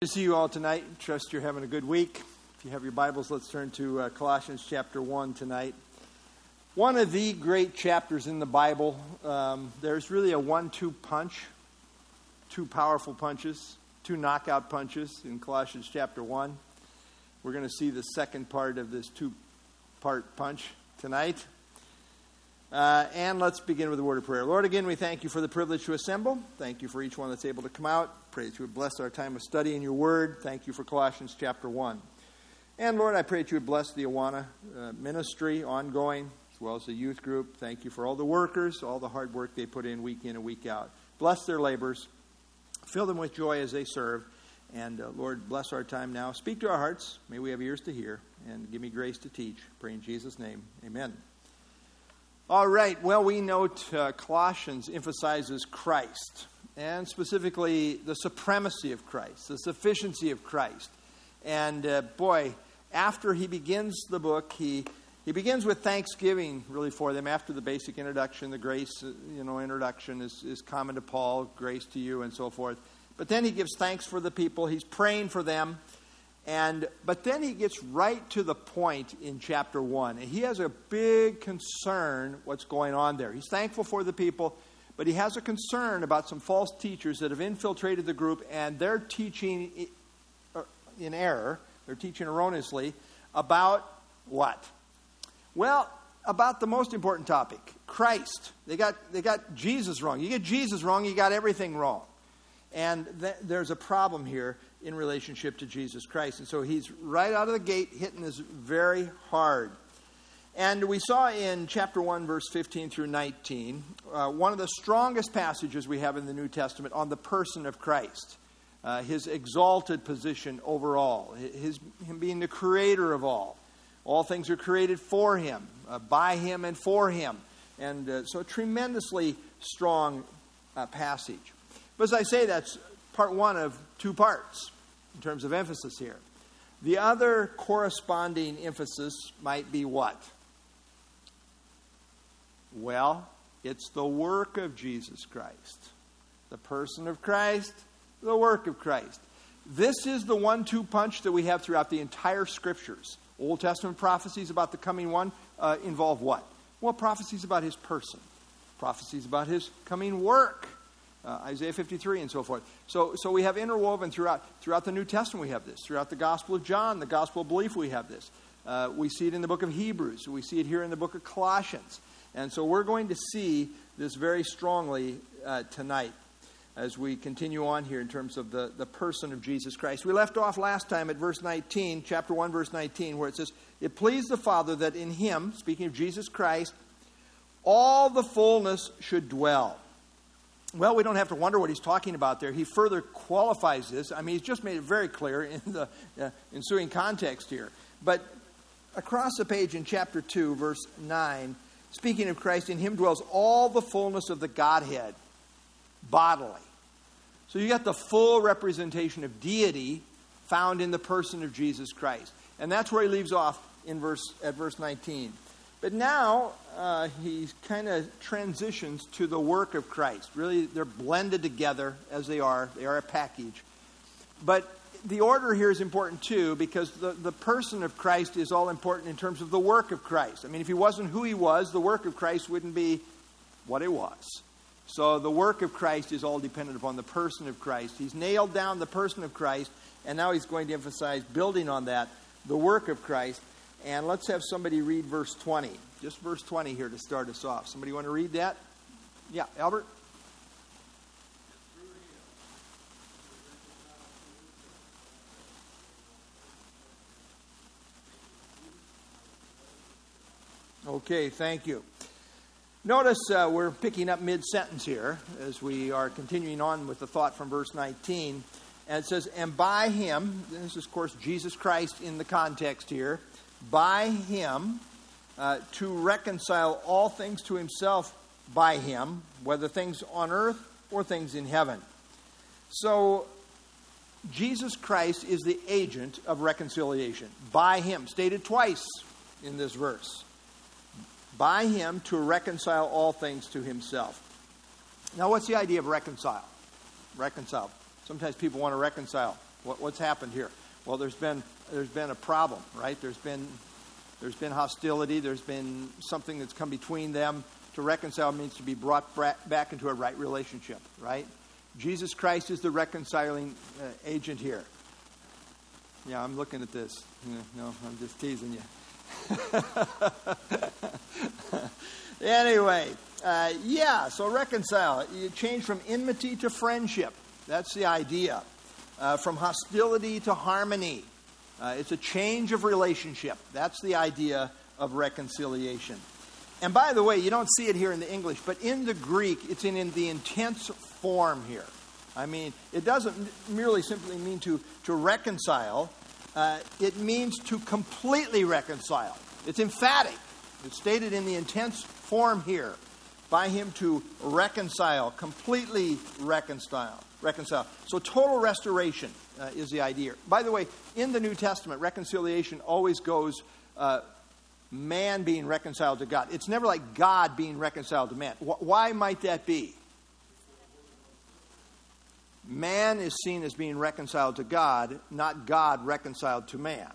to see you all tonight. Trust you're having a good week. If you have your Bibles, let's turn to uh, Colossians chapter 1 tonight. One of the great chapters in the Bible. Um, there's really a one two punch, two powerful punches, two knockout punches in Colossians chapter 1. We're going to see the second part of this two part punch tonight. Uh, and let's begin with a word of prayer. Lord, again, we thank you for the privilege to assemble. Thank you for each one that's able to come out. Pray that you would bless our time of study in your word. Thank you for Colossians chapter 1. And Lord, I pray that you would bless the Awana uh, ministry ongoing, as well as the youth group. Thank you for all the workers, all the hard work they put in week in and week out. Bless their labors. Fill them with joy as they serve. And uh, Lord, bless our time now. Speak to our hearts. May we have ears to hear. And give me grace to teach. Pray in Jesus' name. Amen. All right, well, we note uh, Colossians emphasizes Christ, and specifically the supremacy of Christ, the sufficiency of Christ. And uh, boy, after he begins the book, he, he begins with thanksgiving, really, for them. After the basic introduction, the grace, uh, you know, introduction is, is common to Paul, grace to you, and so forth. But then he gives thanks for the people, he's praying for them. And, but then he gets right to the point in chapter 1. And he has a big concern what's going on there. He's thankful for the people, but he has a concern about some false teachers that have infiltrated the group and they're teaching uh, in error, they're teaching erroneously about what? Well, about the most important topic Christ. They got, they got Jesus wrong. You get Jesus wrong, you got everything wrong. And th- there's a problem here in relationship to Jesus Christ. And so he's right out of the gate hitting this very hard. And we saw in chapter 1, verse 15 through 19, uh, one of the strongest passages we have in the New Testament on the person of Christ, uh, his exalted position over all, his, him being the creator of all. All things are created for him, uh, by him, and for him. And uh, so, tremendously strong uh, passage. But as I say, that's part one of two parts in terms of emphasis here. The other corresponding emphasis might be what? Well, it's the work of Jesus Christ. The person of Christ, the work of Christ. This is the one two punch that we have throughout the entire scriptures. Old Testament prophecies about the coming one uh, involve what? Well, prophecies about his person, prophecies about his coming work uh, Isaiah 53 and so forth. So, so we have interwoven throughout, throughout the New Testament, we have this. Throughout the Gospel of John, the Gospel of Belief, we have this. Uh, we see it in the book of Hebrews. We see it here in the book of Colossians. And so we're going to see this very strongly uh, tonight as we continue on here in terms of the, the person of Jesus Christ. We left off last time at verse 19, chapter 1, verse 19, where it says, It pleased the Father that in him, speaking of Jesus Christ, all the fullness should dwell well, we don't have to wonder what he's talking about there. He further qualifies this. I mean, he's just made it very clear in the uh, ensuing context here. But across the page in chapter 2, verse 9, speaking of Christ, in him dwells all the fullness of the Godhead bodily. So you got the full representation of deity found in the person of Jesus Christ. And that's where he leaves off in verse, at verse 19. But now uh, he kind of transitions to the work of Christ. Really, they're blended together as they are, they are a package. But the order here is important too because the, the person of Christ is all important in terms of the work of Christ. I mean, if he wasn't who he was, the work of Christ wouldn't be what it was. So the work of Christ is all dependent upon the person of Christ. He's nailed down the person of Christ, and now he's going to emphasize building on that, the work of Christ. And let's have somebody read verse 20. Just verse 20 here to start us off. Somebody want to read that? Yeah, Albert? Okay, thank you. Notice uh, we're picking up mid sentence here as we are continuing on with the thought from verse 19. And it says, And by him, this is, of course, Jesus Christ in the context here, by him, uh, to reconcile all things to himself by him, whether things on earth or things in heaven. So, Jesus Christ is the agent of reconciliation. By him, stated twice in this verse. By him to reconcile all things to himself. Now, what's the idea of reconcile? Reconcile. Sometimes people want to reconcile. What, what's happened here? Well, there's been, there's been a problem, right? There's been, there's been hostility. There's been something that's come between them. To reconcile means to be brought back into a right relationship, right? Jesus Christ is the reconciling uh, agent here. Yeah, I'm looking at this. no, I'm just teasing you. anyway, uh, yeah, so reconcile. You change from enmity to friendship. That's the idea. Uh, from hostility to harmony. Uh, it's a change of relationship. That's the idea of reconciliation. And by the way, you don't see it here in the English, but in the Greek, it's in, in the intense form here. I mean, it doesn't merely simply mean to, to reconcile, uh, it means to completely reconcile. It's emphatic. It's stated in the intense form here by him to reconcile, completely reconcile. Reconcile. So total restoration uh, is the idea. By the way, in the New Testament, reconciliation always goes uh, man being reconciled to God. It's never like God being reconciled to man. Wh- why might that be? Man is seen as being reconciled to God, not God reconciled to man.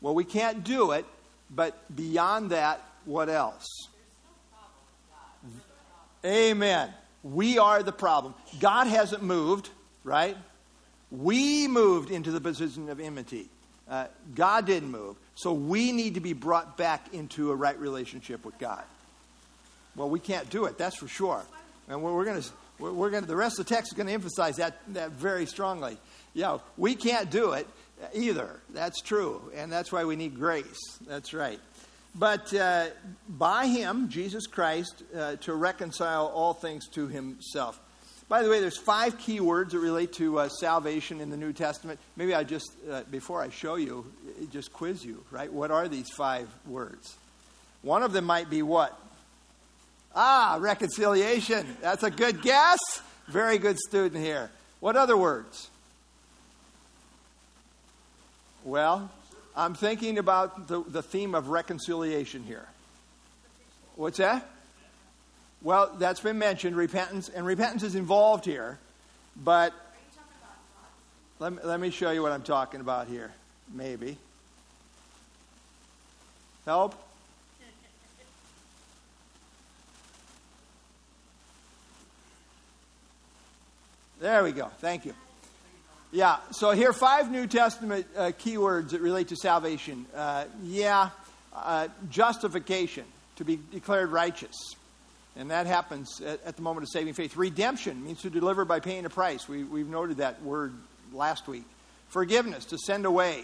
Well, we can't do it, but beyond that, what else? Amen. We are the problem. God hasn't moved, right? We moved into the position of enmity. Uh, God didn't move. So we need to be brought back into a right relationship with God. Well, we can't do it, that's for sure. And we're, going to. We're going to, the rest of the text is going to emphasize that, that very strongly. Yeah, we can't do it either. That's true. And that's why we need grace. That's right. But uh, by him, Jesus Christ, uh, to reconcile all things to himself. By the way, there's five key words that relate to uh, salvation in the New Testament. Maybe I just, uh, before I show you, just quiz you, right? What are these five words? One of them might be what? Ah, reconciliation. That's a good guess. Very good student here. What other words? Well, I'm thinking about the, the theme of reconciliation here. What's that? Well, that's been mentioned, repentance, and repentance is involved here, but let me, let me show you what I'm talking about here. Maybe. Help? There we go. Thank you. Yeah, so here are five New Testament uh, keywords that relate to salvation. Uh, yeah, uh, justification, to be declared righteous. And that happens at, at, the moment of saving faith. Redemption means to deliver by paying a price. We, we've noted that word last week. Forgiveness, to send away.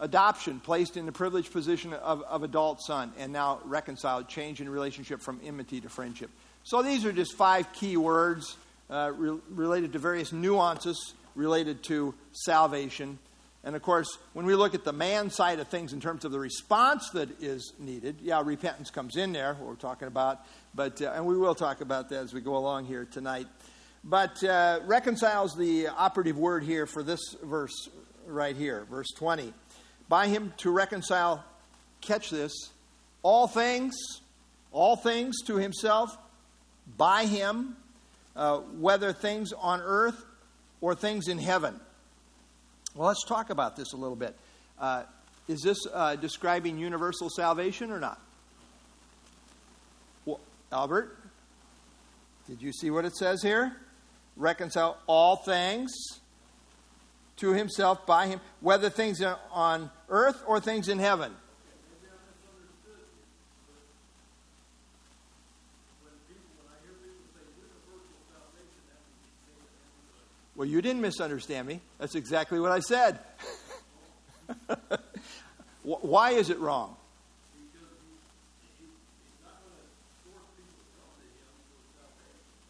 Adoption, placed in the privileged position of, of adult son, and now reconciled, change in relationship from enmity to friendship. So these are just five key words uh, re- related to various nuances related to salvation. And of course, when we look at the man side of things in terms of the response that is needed, yeah, repentance comes in there, what we're talking about, but, uh, and we will talk about that as we go along here tonight. But uh, reconciles the operative word here for this verse right here, verse 20. By him to reconcile, catch this, all things, all things to himself, by him, uh, whether things on earth or things in heaven. Well, let's talk about this a little bit. Uh, is this uh, describing universal salvation or not? Well, Albert, did you see what it says here? Reconcile all things to himself by him, whether things on earth or things in heaven. Well, you didn't misunderstand me. That's exactly what I said. Why is it wrong?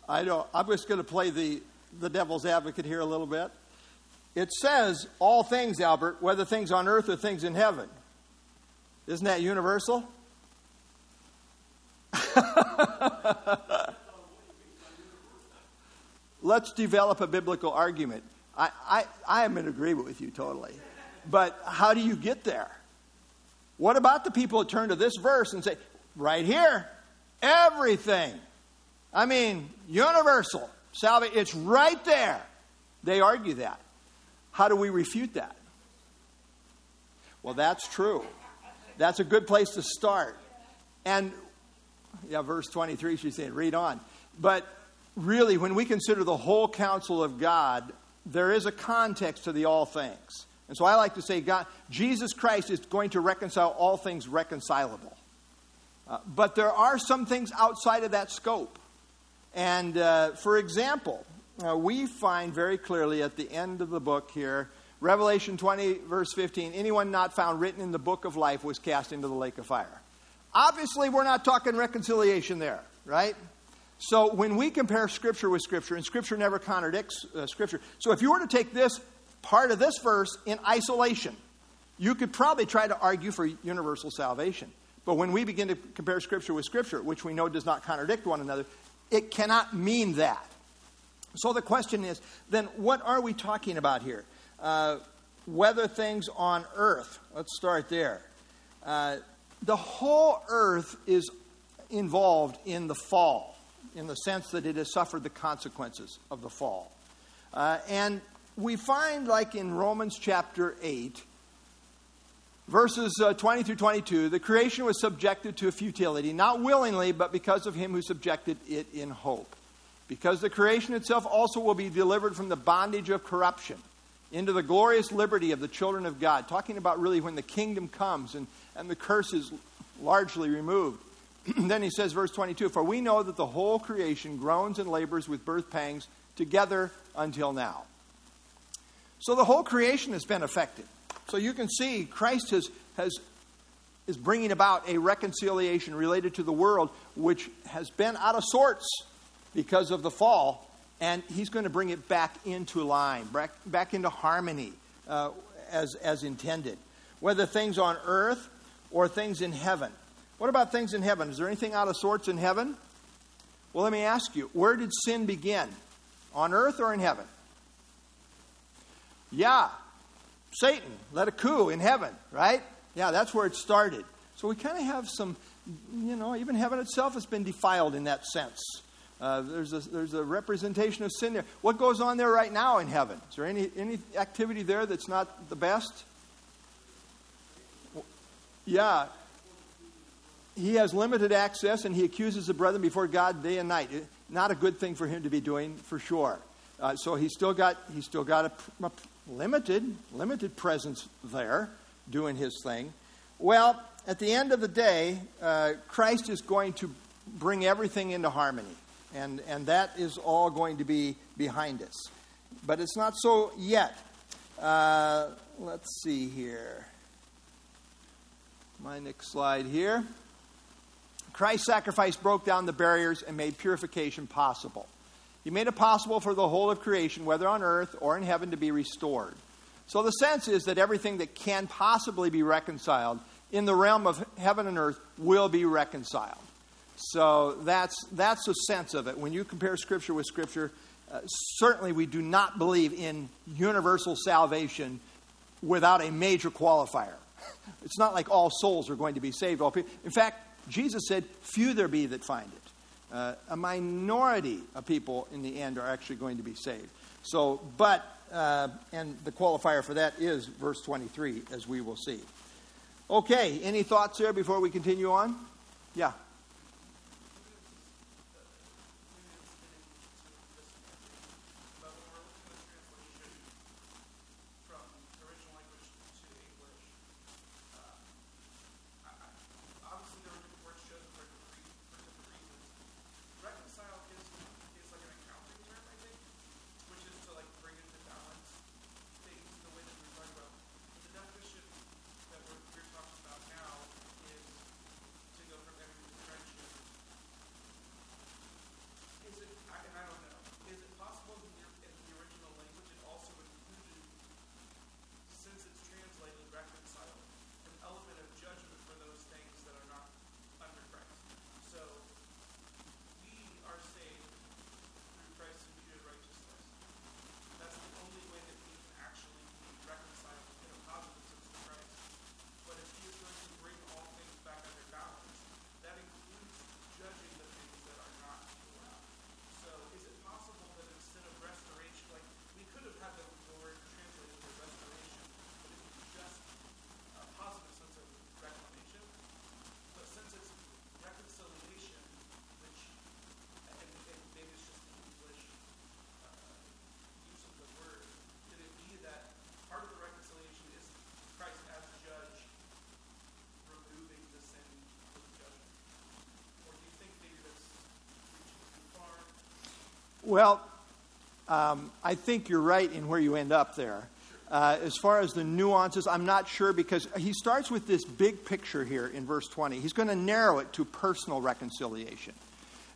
I know. I'm just going to play the, the devil's advocate here a little bit. It says all things, Albert, whether things on earth or things in heaven. Isn't that universal? let's develop a biblical argument. I, I, I am in agreement with you totally. But how do you get there? What about the people that turn to this verse and say, right here, everything? I mean, universal salvation, it's right there. They argue that. How do we refute that? Well, that's true. That's a good place to start. And, yeah, verse 23, she's saying, read on. But really, when we consider the whole counsel of God, there is a context to the all things. And so I like to say, God, Jesus Christ is going to reconcile all things reconcilable. Uh, but there are some things outside of that scope. And uh, for example, uh, we find very clearly at the end of the book here, Revelation 20, verse 15, anyone not found written in the book of life was cast into the lake of fire. Obviously, we're not talking reconciliation there, right? So when we compare Scripture with Scripture, and Scripture never contradicts uh, Scripture. So if you were to take this part of this verse in isolation, you could probably try to argue for universal salvation. But when we begin to compare Scripture with Scripture, which we know does not contradict one another, it cannot mean that. So the question is then, what are we talking about here? Uh, whether things on earth, let's start there. Uh, the whole earth is involved in the fall, in the sense that it has suffered the consequences of the fall. Uh, and we find, like in Romans chapter 8, verses uh, 20 through 22, the creation was subjected to a futility, not willingly, but because of him who subjected it in hope. Because the creation itself also will be delivered from the bondage of corruption into the glorious liberty of the children of God. Talking about really when the kingdom comes and, and the curse is largely removed. then he says, verse 22 For we know that the whole creation groans and labors with birth pangs together until now. So the whole creation has been affected. So you can see Christ has, has, is bringing about a reconciliation related to the world which has been out of sorts because of the fall, and he's going to bring it back into line, back, back into harmony uh, as, as intended. Whether things on earth or things in heaven. What about things in heaven? Is there anything out of sorts in heaven? Well, let me ask you where did sin begin? On earth or in heaven? Yeah, Satan led a coup in heaven, right? Yeah, that's where it started. So we kind of have some, you know, even heaven itself has been defiled in that sense. Uh, there's, a, there's a representation of sin there. What goes on there right now in heaven? Is there any, any activity there that's not the best? Yeah. He has limited access and he accuses the brethren before God day and night. Not a good thing for him to be doing, for sure. Uh, so he's still got, he's still got a, a limited, limited presence there doing his thing. Well, at the end of the day, uh, Christ is going to bring everything into harmony and, and that is all going to be behind us. But it's not so yet. Uh, let's see here. My next slide here. Christ's sacrifice broke down the barriers and made purification possible. He made it possible for the whole of creation, whether on earth or in heaven, to be restored. So the sense is that everything that can possibly be reconciled in the realm of heaven and earth will be reconciled. So that's, that's the sense of it. When you compare Scripture with Scripture, uh, certainly we do not believe in universal salvation without a major qualifier. It's not like all souls are going to be saved. In fact, Jesus said, Few there be that find it. Uh, a minority of people in the end are actually going to be saved. So, but, uh, and the qualifier for that is verse 23, as we will see. Okay, any thoughts there before we continue on? Yeah. Well, um, I think you're right in where you end up there. Uh, as far as the nuances, I'm not sure because he starts with this big picture here in verse 20. He's going to narrow it to personal reconciliation.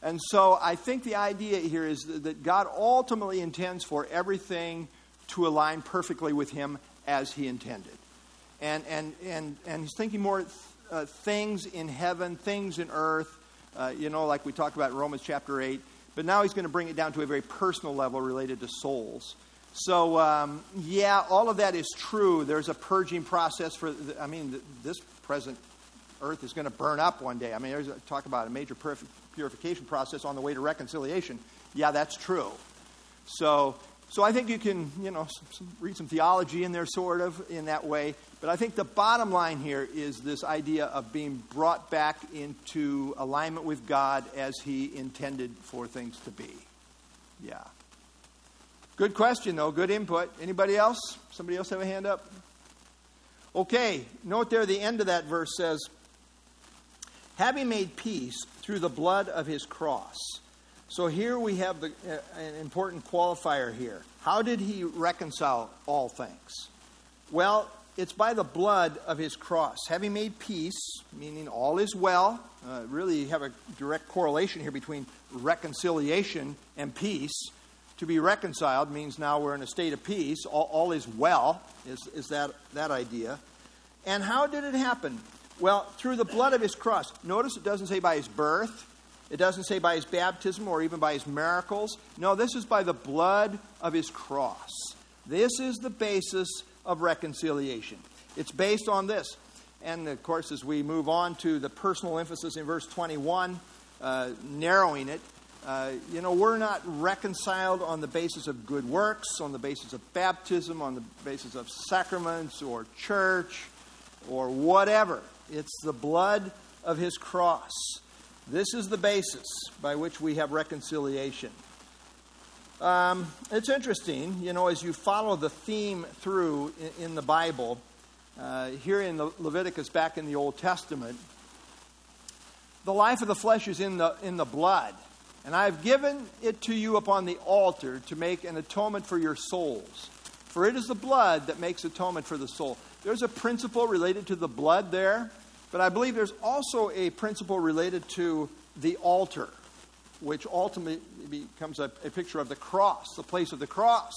And so I think the idea here is that God ultimately intends for everything to align perfectly with Him as He intended. And, and, and, and He's thinking more uh, things in heaven, things in earth, uh, you know, like we talked about in Romans chapter 8. But now He's going to bring it down to a very personal level related to souls. So, um, yeah, all of that is true. There's a purging process for, the, I mean, this present earth is going to burn up one day. I mean, there's a, talk about a major purification process on the way to reconciliation. Yeah, that's true. So, so I think you can, you know, some, read some theology in there, sort of, in that way. But I think the bottom line here is this idea of being brought back into alignment with God as He intended for things to be. Yeah. Good question, though. Good input. Anybody else? Somebody else have a hand up? Okay, note there the end of that verse says, having made peace through the blood of his cross. So here we have the, uh, an important qualifier here. How did he reconcile all things? Well, it's by the blood of his cross. Having made peace, meaning all is well, uh, really you have a direct correlation here between reconciliation and peace. To be reconciled means now we're in a state of peace. All, all is well, is, is that, that idea. And how did it happen? Well, through the blood of his cross. Notice it doesn't say by his birth, it doesn't say by his baptism or even by his miracles. No, this is by the blood of his cross. This is the basis of reconciliation. It's based on this. And of course, as we move on to the personal emphasis in verse 21, uh, narrowing it, uh, you know, we're not reconciled on the basis of good works, on the basis of baptism, on the basis of sacraments or church or whatever. It's the blood of his cross. This is the basis by which we have reconciliation. Um, it's interesting, you know, as you follow the theme through in, in the Bible, uh, here in the Leviticus, back in the Old Testament, the life of the flesh is in the, in the blood. And I have given it to you upon the altar to make an atonement for your souls. For it is the blood that makes atonement for the soul. There's a principle related to the blood there, but I believe there's also a principle related to the altar, which ultimately becomes a, a picture of the cross, the place of the cross.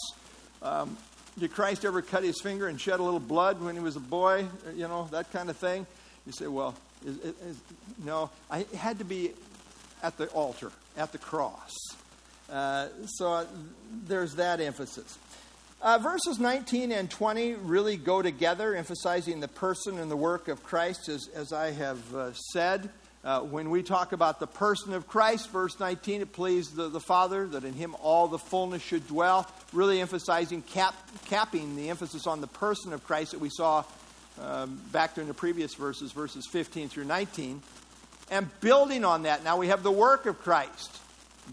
Um, did Christ ever cut his finger and shed a little blood when he was a boy? You know, that kind of thing. You say, well, is, is, no, I, had to be at the altar, at the cross. Uh, so uh, there's that emphasis. Uh, verses 19 and 20 really go together, emphasizing the person and the work of Christ, as, as I have uh, said. Uh, when we talk about the person of Christ, verse 19, it pleased the, the Father that in him all the fullness should dwell, really emphasizing, cap, capping the emphasis on the person of Christ that we saw um, back during the previous verses, verses 15 through 19. And building on that, now we have the work of Christ.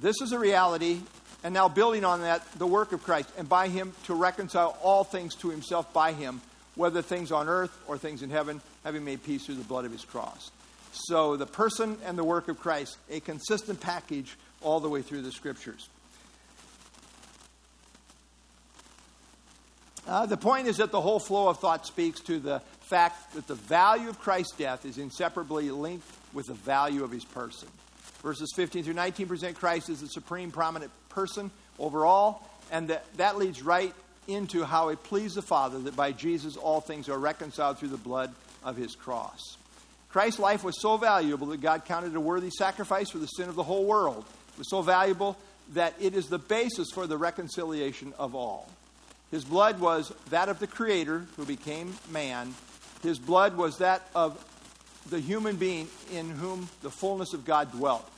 This is a reality. And now building on that, the work of Christ. And by him to reconcile all things to himself by him, whether things on earth or things in heaven, having made peace through the blood of his cross. So the person and the work of Christ, a consistent package all the way through the scriptures. Uh, the point is that the whole flow of thought speaks to the fact that the value of Christ's death is inseparably linked with the value of his person. Verses 15 through 19 present Christ as the supreme prominent person overall, and that, that leads right into how it pleased the Father that by Jesus all things are reconciled through the blood of his cross. Christ's life was so valuable that God counted it a worthy sacrifice for the sin of the whole world. It was so valuable that it is the basis for the reconciliation of all. His blood was that of the Creator who became man. His blood was that of the human being in whom the fullness of God dwelt.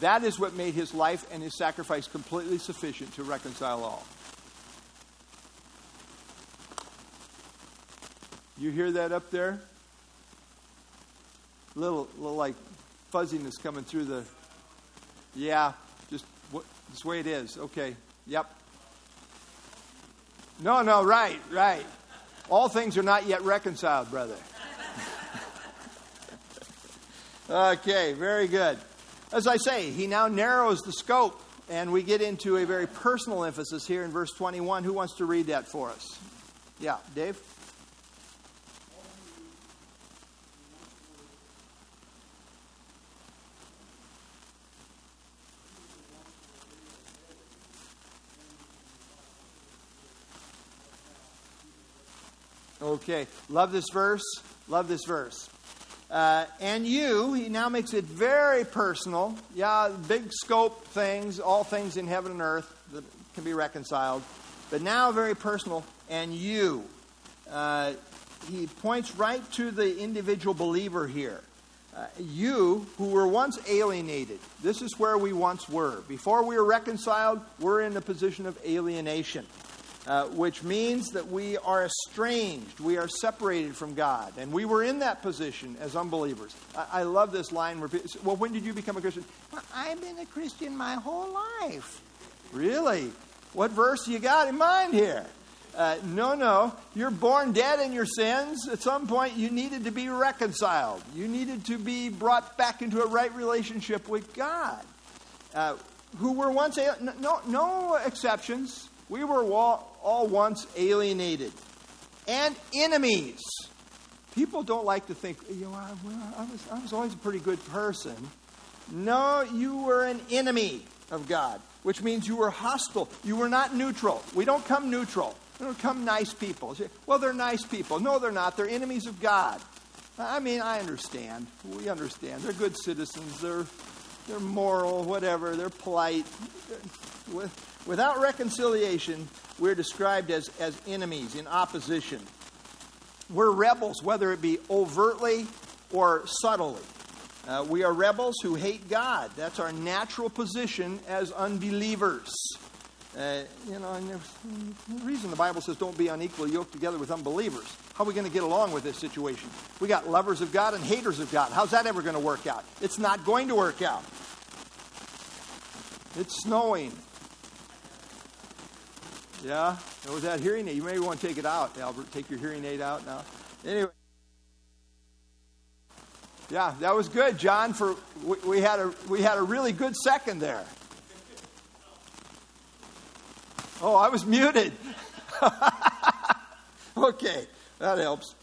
That is what made his life and his sacrifice completely sufficient to reconcile all. You hear that up there? Little, little like fuzziness coming through the. Yeah, just what, this way it is. Okay. Yep. No, no, right, right. All things are not yet reconciled, brother. okay, very good. As I say, he now narrows the scope And we get into a very personal emphasis here in verse 21. Who wants to read that for us? Yeah, Dave? Okay, love this verse. Love this verse. Uh, and you, he now makes it very personal. Yeah, big scope things, all things in heaven and earth that can be reconciled. But now very personal. And you. Uh, he points right to the individual believer here. Uh, you who were once alienated, this is where we once were. Before we were reconciled, we're in a position of alienation uh, which means that we are estranged. We are separated from God. And we were in that position as unbelievers. I, I love this line where Well, when did you become a Christian? Well, I've been a Christian my whole life. Really? What verse you got in mind here? Uh, no, no. You're born dead in your sins. At some point, you needed to be reconciled. You needed to be brought back into a right relationship with God. Uh, who were once, no, no exceptions. We were all once alienated and enemies. People don't like to think, you know, I, I, was, I was always a pretty good person. No, you were an enemy of God, which means you were hostile. You were not neutral. We don't come neutral. We don't come nice people. Well, they're nice people. No, they're not. They're enemies of God. I mean, I understand. We understand. They're good citizens. They're, they're moral, whatever. They're polite. Without reconciliation, we're described as, as enemies, in opposition. We're rebels, whether it be overtly or subtly. Uh, we are rebels who hate God. That's our natural position as unbelievers. Uh, you know, and the reason the Bible says don't be unequally yoked together with unbelievers. How are we going to get along with this situation? We got lovers of God and haters of God. How's that ever going to work out? It's not going to work out. It's snowing. Yeah? It was that hearing aid. You may want to take it out, Albert. Take your hearing aid out now. Anyway. Yeah, that was good, John. For we, we had a we had a really good second there. Oh, I was muted. okay, that helps.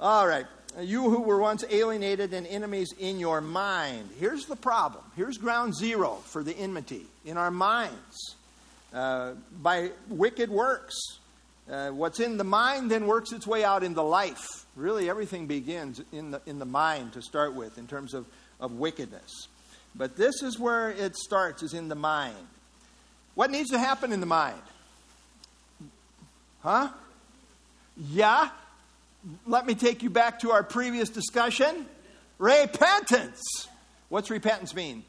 All right. You who were once alienated and enemies in your mind. Here's the problem. Here's ground zero for the enmity in our minds. Uh, by wicked works. Uh, what's in the mind then works its way out in the life. Really, everything begins in the, in the mind to start with in terms of, of wickedness. But this is where it starts, is in the mind. What needs to happen in the mind? Huh? Yeah? Let me take you back to our previous discussion. Repentance. What's repentance mean?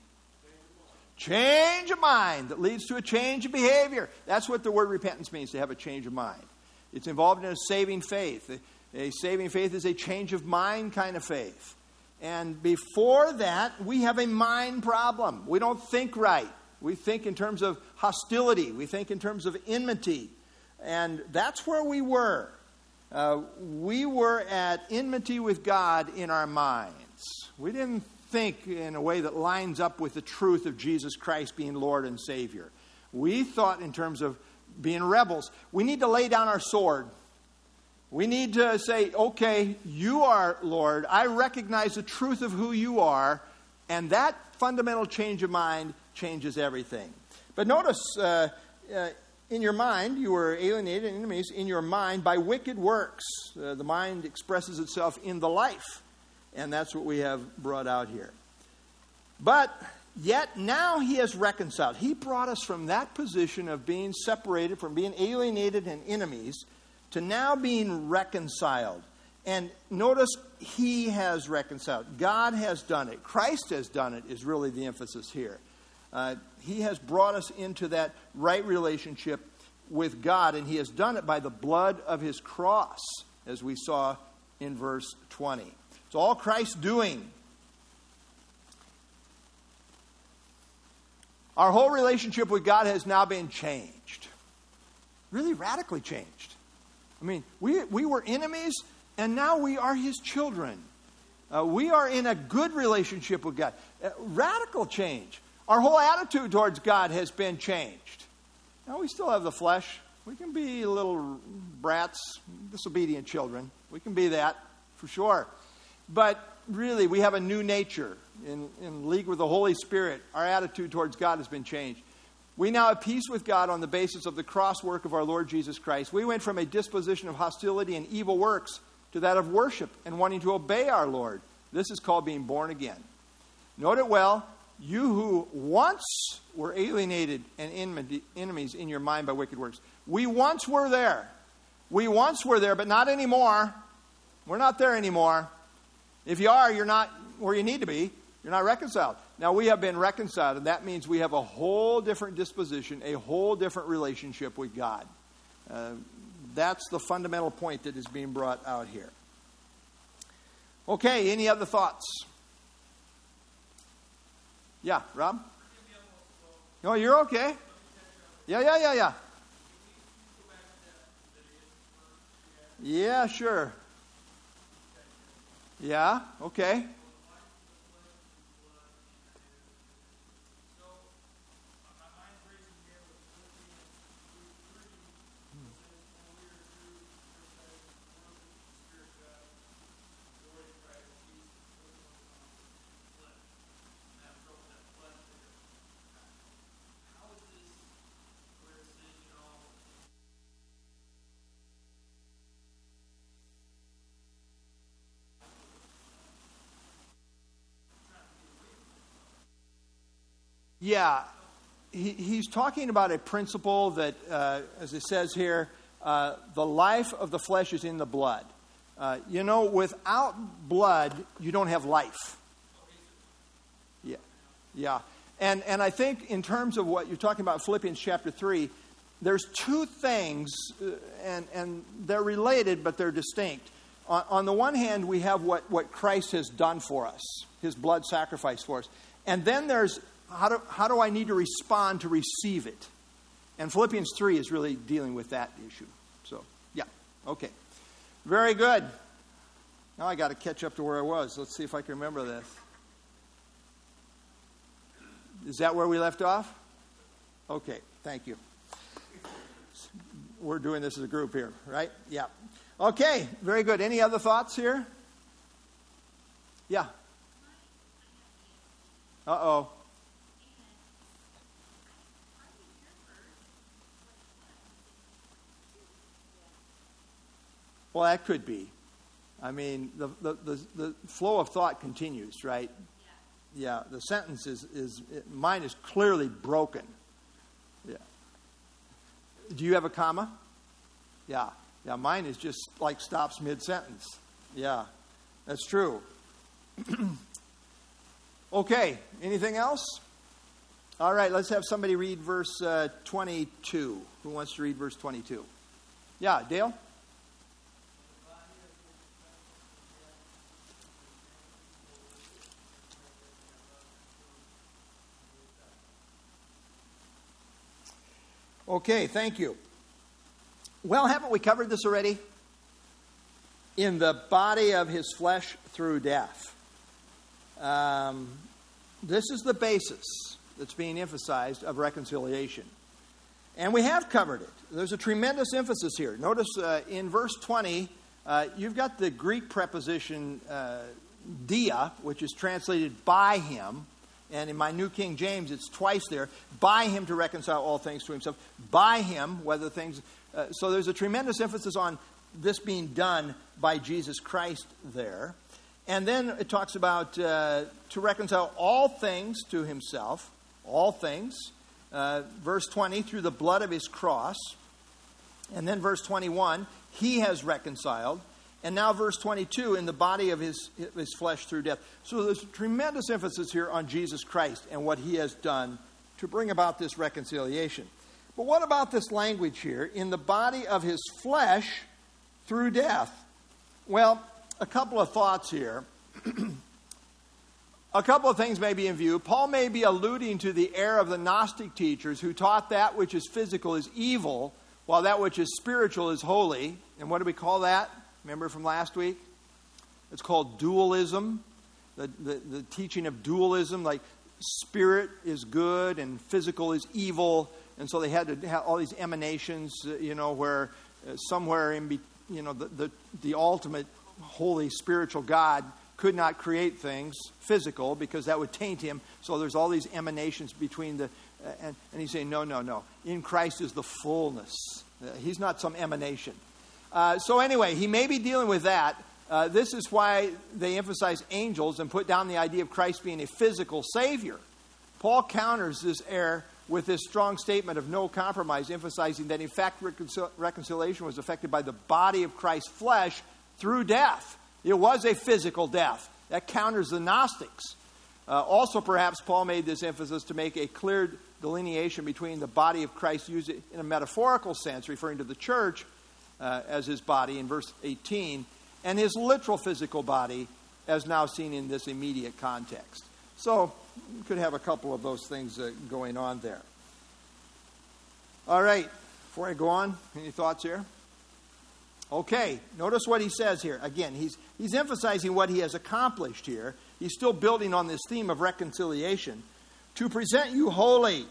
Change of mind that leads to a change of behavior. That's what the word repentance means to have a change of mind. It's involved in a saving faith. A saving faith is a change of mind kind of faith. And before that, we have a mind problem. We don't think right. We think in terms of hostility, we think in terms of enmity. And that's where we were. Uh, we were at enmity with God in our minds. We didn't think in a way that lines up with the truth of Jesus Christ being Lord and Savior. We thought in terms of being rebels. We need to lay down our sword. We need to say, okay, you are Lord. I recognize the truth of who you are. And that fundamental change of mind changes everything. But notice, uh, uh, in your mind, you were alienated enemies in your mind by wicked works. Uh, the mind expresses itself in the life. And that's what we have brought out here. But yet now he has reconciled. He brought us from that position of being separated, from being alienated and enemies, to now being reconciled. And notice he has reconciled. God has done it. Christ has done it, is really the emphasis here. Uh, he has brought us into that right relationship with God, and he has done it by the blood of his cross, as we saw in verse 20. It's all Christ doing. Our whole relationship with God has now been changed. Really radically changed. I mean, we, we were enemies, and now we are His children. Uh, we are in a good relationship with God. Uh, radical change. Our whole attitude towards God has been changed. Now, we still have the flesh. We can be little brats, disobedient children. We can be that for sure. But really, we have a new nature. In, in league with the Holy Spirit, our attitude towards God has been changed. We now have peace with God on the basis of the cross work of our Lord Jesus Christ. We went from a disposition of hostility and evil works to that of worship and wanting to obey our Lord. This is called being born again. Note it well. You who once were alienated and enemies in your mind by wicked works. We once were there. We once were there, but not anymore. We're not there anymore. If you are, you're not where you need to be. You're not reconciled. Now, we have been reconciled, and that means we have a whole different disposition, a whole different relationship with God. Uh, that's the fundamental point that is being brought out here. Okay, any other thoughts? Yeah, Rob? No, you're okay. Yeah, yeah, yeah, yeah. Yeah, sure. Yeah, okay. Yeah, he, he's talking about a principle that, uh, as it says here, uh, the life of the flesh is in the blood. Uh, you know, without blood, you don't have life. Yeah, yeah. And, and I think in terms of what you're talking about, Philippians chapter 3, there's two things, uh, and, and they're related, but they're distinct. On, on the one hand, we have what, what Christ has done for us, his blood sacrifice for us. And then there's how do, how do I need to respond to receive it? And Philippians 3 is really dealing with that issue. So, yeah, okay. Very good. Now I got to catch up to where I was. Let's see if I can remember this. Is that where we left off? Okay, thank you. We're doing this as a group here, right? Yeah. Okay, very good. Any other thoughts here? Yeah. Uh oh. Well, that could be. I mean, the, the, the, the flow of thought continues, right? Yeah, yeah the sentence is, is it, mine is clearly broken. Yeah. Do you have a comma? Yeah. Yeah, mine is just like stops mid sentence. Yeah, that's true. okay, anything else? All right, let's have somebody read verse uh, 22. Who wants to read verse 22? Yeah, Dale? Okay, thank you. Well, haven't we covered this already? In the body of his flesh through death. Um, this is the basis that's being emphasized of reconciliation. And we have covered it. There's a tremendous emphasis here. Notice uh, in verse 20, uh, you've got the Greek preposition uh, dia, which is translated by him, and in my New King James, it's twice there. By him to reconcile all things to himself. By him, whether things. Uh, so there's a tremendous emphasis on this being done by Jesus Christ there. And then it talks about uh, to reconcile all things to himself, all things. Uh, verse 20, through the blood of his cross. And then verse 21, he has reconciled. And now, verse 22, in the body of his, his flesh through death. So there's tremendous emphasis here on Jesus Christ and what he has done to bring about this reconciliation. But what about this language here? In the body of his flesh through death. Well, a couple of thoughts here. a couple of things may be in view. Paul may be alluding to the error of the Gnostic teachers who taught that which is physical is evil, while that which is spiritual is holy. And what do we call that? Remember from last week? It's called dualism, the, the, the teaching of dualism. Like spirit is good and physical is evil, and so they had to have all these emanations, uh, you know, where uh, somewhere in, be, you know, the, the, the ultimate holy spiritual God could not create things physical because that would taint him. So there's all these emanations between the, uh, and, and he's saying, no, no, no. In Christ is the fullness. He's not some emanation. Uh, so anyway, he may be dealing with that. Uh, this is why they emphasize angels and put down the idea of Christ being a physical Savior. Paul counters this error with this strong statement of no compromise, emphasizing that in fact reconcil- reconciliation was affected by the body of Christ's flesh through death. It was a physical death. That counters the Gnostics. Uh, also, perhaps Paul made this emphasis to make a clear delineation between the body of Christ used in a metaphorical sense, referring to the church uh, as his body in verse 18, and his literal physical body as now seen in this immediate context. So, you could have a couple of those things uh, going on there. All right, before I go on, any thoughts here? Okay, notice what he says here. Again, he's, he's emphasizing what he has accomplished here. He's still building on this theme of reconciliation. To present you holy.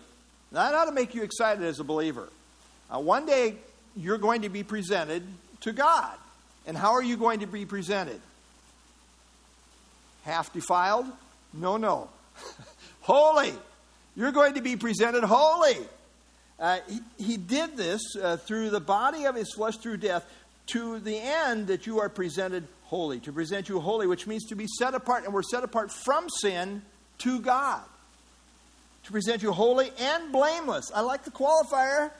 Now, that ought to make you excited as a believer. Uh, one day, you're going to be presented to God. And how are you going to be presented? Half defiled? No, no. holy. You're going to be presented holy. Uh, he, he, did this uh, through the body of his flesh through death to the end that you are presented holy. To present you holy, which means to be set apart, and we're set apart from sin to God. To present you holy and blameless. I like the qualifier.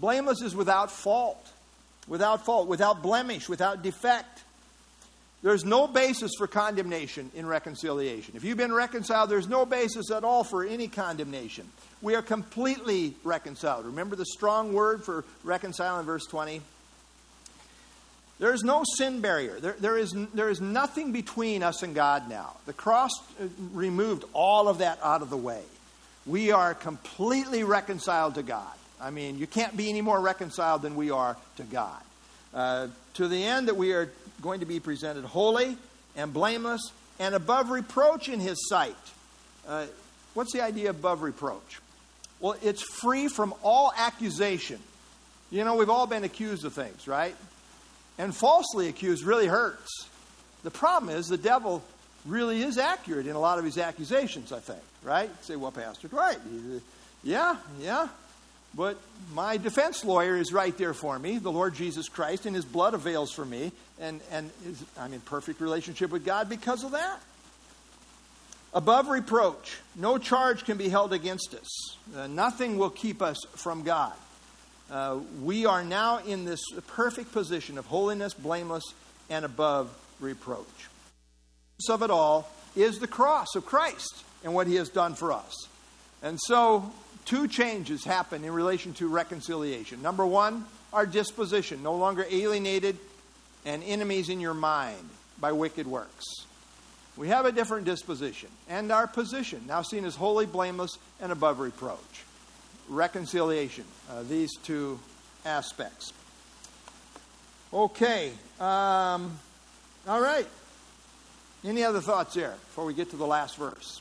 Blameless is without fault without fault, without blemish, without defect. There's no basis for condemnation in reconciliation. If you've been reconciled, there's no basis at all for any condemnation. We are completely reconciled. Remember the strong word for reconcile in verse 20? There is no sin barrier. There, there, is, there is nothing between us and God now. The cross uh, removed all of that out of the way. We are completely reconciled to God. I mean, you can't be any more reconciled than we are to God. Uh, to the end that we are going to be presented holy and blameless and above reproach in His sight. Uh, what's the idea of above reproach? Well, it's free from all accusation. You know, we've all been accused of things, right? And falsely accused really hurts. The problem is the devil really is accurate in a lot of his accusations, I think, right? say, well, Pastor, right. Yeah, yeah. But my defense lawyer is right there for me, the Lord Jesus Christ, and his blood avails for me. And, and is, I'm in perfect relationship with God because of that. Above reproach, no charge can be held against us. Uh, nothing will keep us from God. Uh, we are now in this perfect position of holiness, blameless, and above reproach. Of it all is the cross of Christ and what he has done for us. And so two changes happen in relation to reconciliation. Number one, our disposition, no longer alienated and enemies in your mind by wicked works. We have a different disposition. And our position, now seen as holy, blameless, and above reproach. Reconciliation, uh, these two aspects. Okay. Um, all right. Any other thoughts there before we get to the last verse?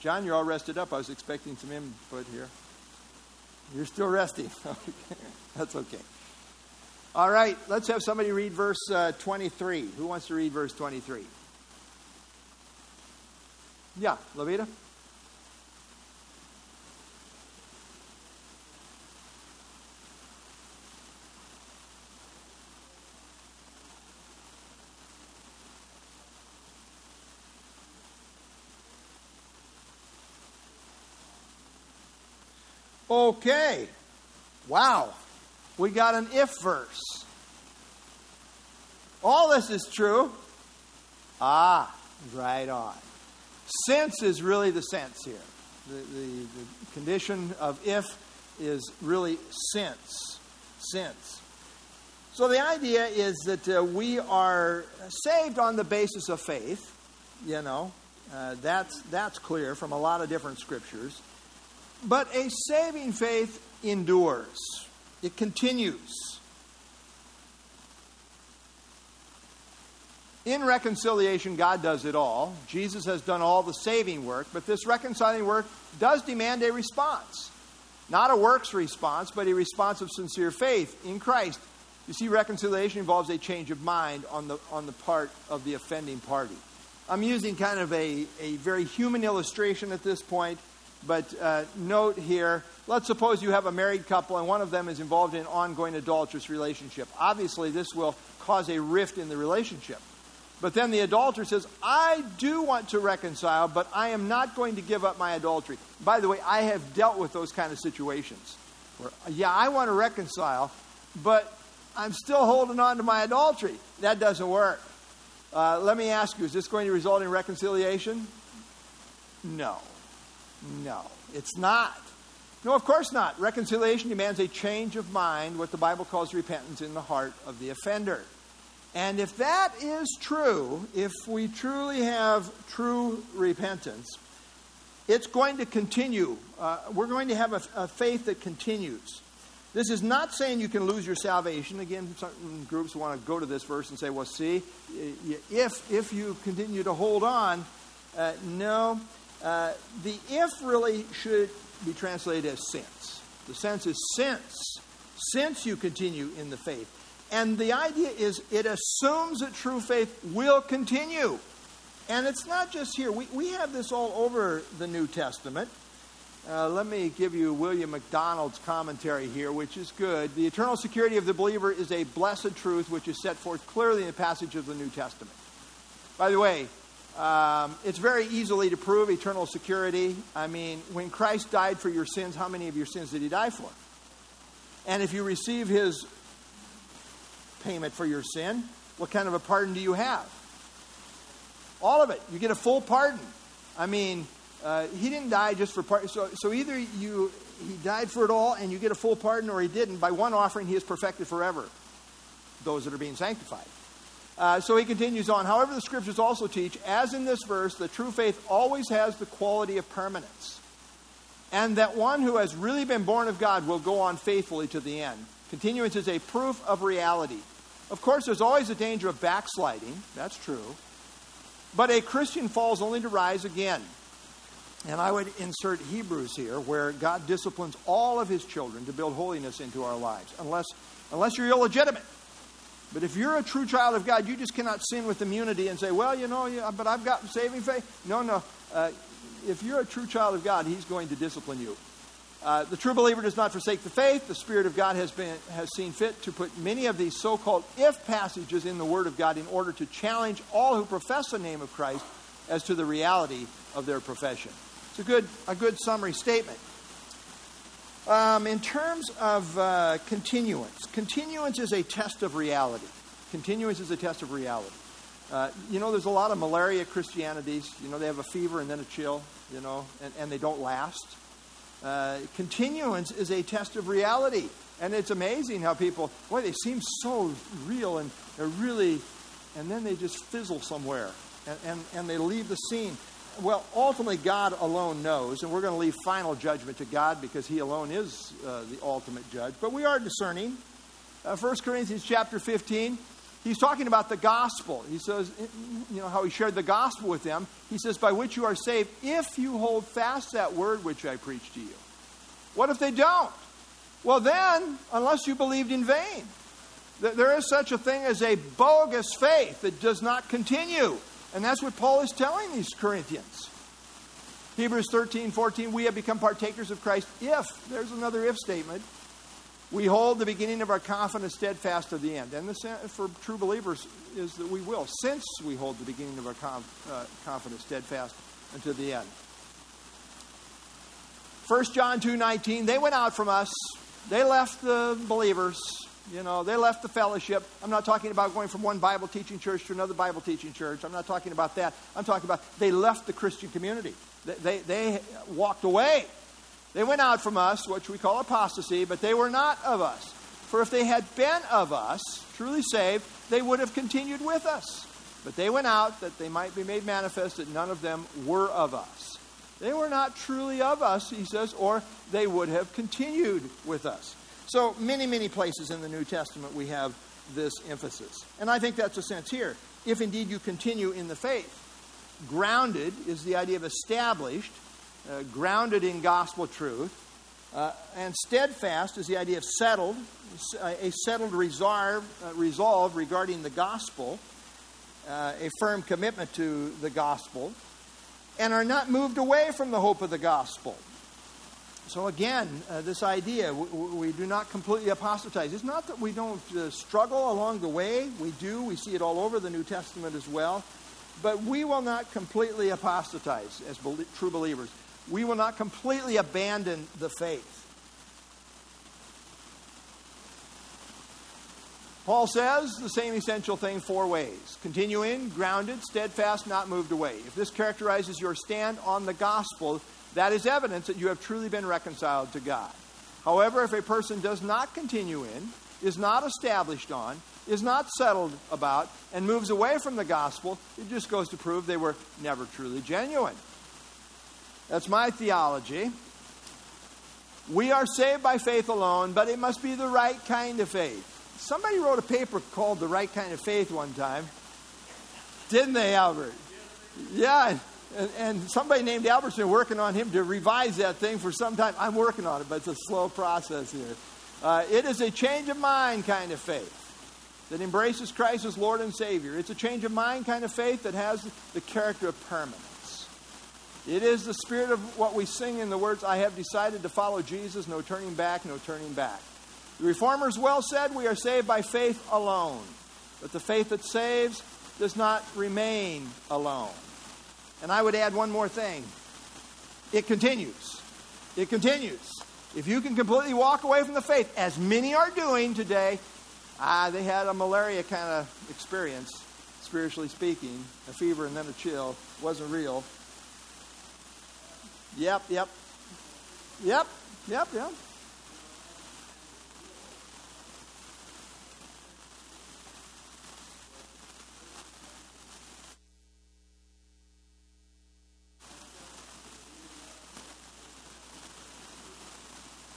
John, you're all rested up. I was expecting some input here. You're still resting. That's okay. All right, let's have somebody read verse uh, 23. Who wants to read verse 23? Yeah, Levita? Okay. Wow. We got an if verse. All this is true. Ah, right on. Since is really the sense here. The, the, the condition of if is really since. Since. So the idea is that uh, we are saved on the basis of faith. You know, uh, that's, that's clear from a lot of different scriptures. But a saving faith endures, it continues. In reconciliation, God does it all. Jesus has done all the saving work, but this reconciling work does demand a response. Not a works response, but a response of sincere faith in Christ. You see, reconciliation involves a change of mind on the, on the part of the offending party. I'm using kind of a, a very human illustration at this point, but uh, note here let's suppose you have a married couple and one of them is involved in an ongoing adulterous relationship. Obviously, this will cause a rift in the relationship. But then the adulterer says, I do want to reconcile, but I am not going to give up my adultery. By the way, I have dealt with those kind of situations. Where, yeah, I want to reconcile, but I'm still holding on to my adultery. That doesn't work. Uh, let me ask you, is this going to result in reconciliation? No. No, it's not. No, of course not. Reconciliation demands a change of mind, what the Bible calls repentance in the heart of the offender. And if that is true, if we truly have true repentance, it's going to continue. Uh, we're going to have a, a, faith that continues. This is not saying you can lose your salvation. Again, certain groups want to go to this verse and say, well, see, if, if you continue to hold on, uh, no. Uh, the if really should be translated as since. The sense is since. Since you continue in the faith. And the idea is it assumes that true faith will continue. And it's not just here. We, we have this all over the New Testament. Uh, let me give you William MacDonald's commentary here, which is good. The eternal security of the believer is a blessed truth which is set forth clearly in the passage of the New Testament. By the way, um, it's very easily to prove eternal security. I mean, when Christ died for your sins, how many of your sins did he die for? And if you receive his payment for your sin, what kind of a pardon do you have? All of it. You get a full pardon. I mean, uh, he didn't die just for pardon. So, so either you he died for it all and you get a full pardon, or he didn't. By one offering, he is perfected forever. Those that are being sanctified. Uh, so he continues on. However, the scriptures also teach, as in this verse, the true faith always has the quality of permanence. And that one who has really been born of God will go on faithfully to the end. Continuance is a proof of reality. Of course, there's always a danger of backsliding. That's true. But a Christian falls only to rise again. And I would insert Hebrews here, where God disciplines all of his children to build holiness into our lives, unless, unless you're illegitimate. But if you're a true child of God, you just cannot sin with immunity and say, well, you know, yeah, but I've got saving faith. No, no. Uh, if you're a true child of God, he's going to discipline you. Uh, the true believer does not forsake the faith. The Spirit of God has, been, has seen fit to put many of these so called if passages in the Word of God in order to challenge all who profess the name of Christ as to the reality of their profession. It's a good, a good summary statement. Um, in terms of uh, continuance, continuance is a test of reality. Continuance is a test of reality. Uh, you know, there's a lot of malaria Christianities. You know, they have a fever and then a chill, you know, and, and they don't last. Uh, continuance is a test of reality. And it's amazing how people, boy, they seem so real and they're really, and then they just fizzle somewhere and, and, and they leave the scene. Well, ultimately, God alone knows, and we're going to leave final judgment to God because He alone is uh, the ultimate judge. But we are discerning. Uh, 1 Corinthians chapter 15, he's talking about the gospel. He says, you know, how he shared the gospel with them. He says, by which you are saved, if you hold fast that word which I preached to you. What if they don't? Well, then, unless you believed in vain, there is such a thing as a bogus faith that does not continue. And that's what Paul is telling these Corinthians. Hebrews 13, 14, we have become partakers of Christ if, there's another if statement, we hold the beginning of our confidence steadfast to the end. And the, for true believers is that we will, since we hold the beginning of our uh, confidence steadfast unto the end. 1 John 2 19, they went out from us. They left the believers. You know, they left the fellowship. I'm not talking about going from one Bible teaching church to another Bible teaching church. I'm not talking about that. I'm talking about they left the Christian community. They, they, they walked away. They went out from us, which we call apostasy, but they were not of us. For if they had been of us, truly saved, they would have continued with us. But they went out that they might be made manifest that none of them were of us. They were not truly of us, he says, or they would have continued with us. So, many, many places in the New Testament we have this emphasis. And I think that's a sense here. If indeed you continue in the faith, grounded is the idea of established, uh, grounded in gospel truth, uh, and steadfast is the idea of settled, a settled resolve, uh, resolve regarding the gospel, uh, a firm commitment to the gospel, and are not moved away from the hope of the gospel. So, again, uh, this idea, we, we, do not completely apostatize. It's not that we don't uh, struggle along the way. We do. We see it all over the New Testament as well. But we will not completely apostatize as be- true believers. We will not completely abandon the faith. Paul says the same essential thing four ways continue in, grounded, steadfast, not moved away. If this characterizes your stand on the gospel, that is evidence that you have truly been reconciled to God. However, if a person does not continue in, is not established on, is not settled about, and moves away from the gospel, it just goes to prove they were never truly genuine. That's my theology. We are saved by faith alone, but it must be the right kind of faith. Somebody wrote a paper called The Right Kind of Faith one time. Didn't they, Albert? Yeah. And, and somebody named Albert's been working on him to revise that thing for some time. I'm working on it, but it's a slow process here. Uh, it is a change of mind kind of faith that embraces Christ as Lord and Savior. It's a change of mind kind of faith that has the character of permanence. It is the spirit of what we sing in the words, I have decided to follow Jesus, no turning back, no turning back. The Reformers well said, We are saved by faith alone. But the faith that saves does not remain alone. And I would add one more thing it continues. It continues. If you can completely walk away from the faith, as many are doing today, ah, they had a malaria kind of experience, spiritually speaking, a fever and then a chill. wasn't real. Yep, yep. Yep, yep, yep.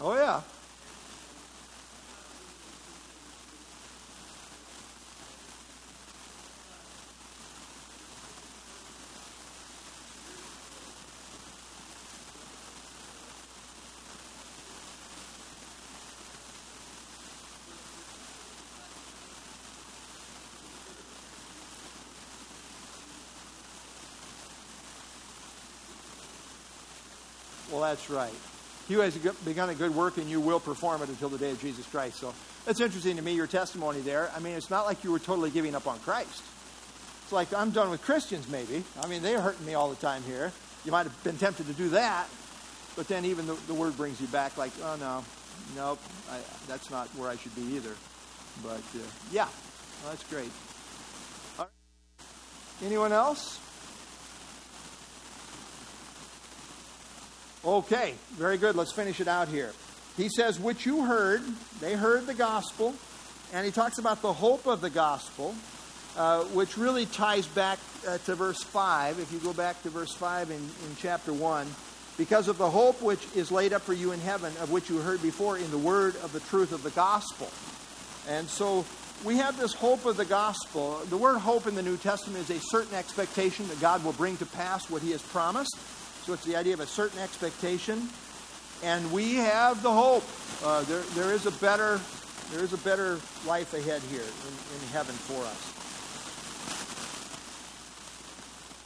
Oh, yeah. Well, that's right. He has begun a good work and you will perform it until the day of Jesus Christ. So that's interesting to me, your testimony there. I mean, it's not like you were totally giving up on Christ. It's like I'm done with Christians, maybe. I mean, they're hurting me all the time here. You might have been tempted to do that, but then even the, the word brings you back like, oh, no, nope, I, that's not where I should be either. But uh, yeah, well, that's great. Anyone else? Okay, very good. Let's finish it out here. He says, Which you heard, they heard the gospel, and he talks about the hope of the gospel, uh, which really ties back uh, to verse 5. If you go back to verse 5 in, in chapter 1, because of the hope which is laid up for you in heaven, of which you heard before in the word of the truth of the gospel. And so we have this hope of the gospel. The word hope in the New Testament is a certain expectation that God will bring to pass what he has promised. So it's the idea of a certain expectation. And we have the hope. Uh, there, there is a better there is a better life ahead here in, in heaven for us.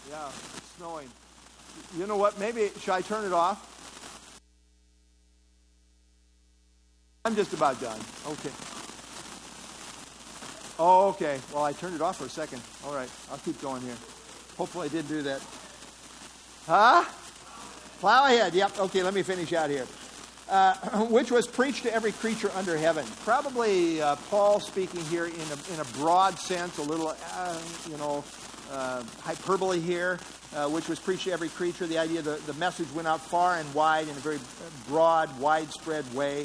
Yeah, it's snowing. You know what? Maybe should I turn it off? I'm just about done. Okay. Oh, okay. Well, I turned it off for a second. All right. I'll keep going here. Hopefully, I did do that. Huh? Plow ahead. Yep. Okay, let me finish out here. Uh, which was preached to every creature under heaven. Probably uh, Paul speaking here in a, in a broad sense, a little, uh, you know, uh, hyperbole here, uh, which was preached to every creature. The idea that the message went out far and wide in a very broad, widespread way,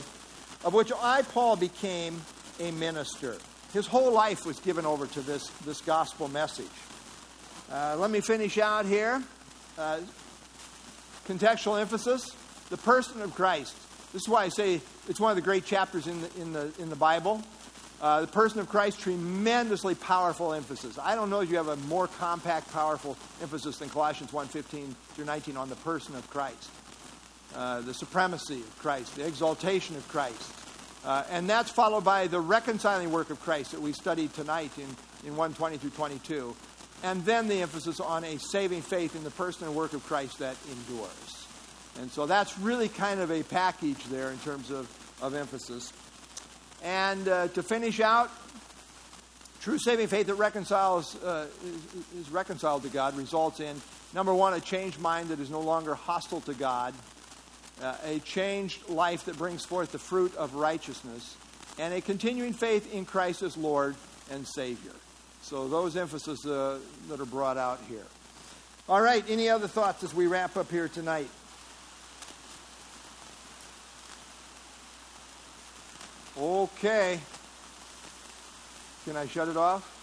of which I, Paul, became a minister. His whole life was given over to this, this gospel message. Uh, let me finish out here contextual emphasis the person of Christ. This is why I say it's one of the great chapters in the, in the, in the Bible. Uh, the person of Christ, tremendously powerful emphasis. I don't know if you have a more compact, powerful emphasis than Colossians 1.15 through 19 on the person of Christ. Uh, the supremacy of Christ, the exaltation of Christ. Uh, and that's followed by the reconciling work of Christ that we studied tonight in, in 120 through 22. And then the emphasis on a saving faith in the person and work of Christ that endures. And so that's really kind of a package there in terms of, of emphasis. And uh, to finish out, true saving faith that reconciles uh, is, is, reconciled to God results in number one, a changed mind that is no longer hostile to God, uh, a changed life that brings forth the fruit of righteousness, and a continuing faith in Christ as Lord and Savior. So those emphases uh, that are brought out here. All right, any other thoughts as we wrap up here tonight? Okay. Can I shut it off?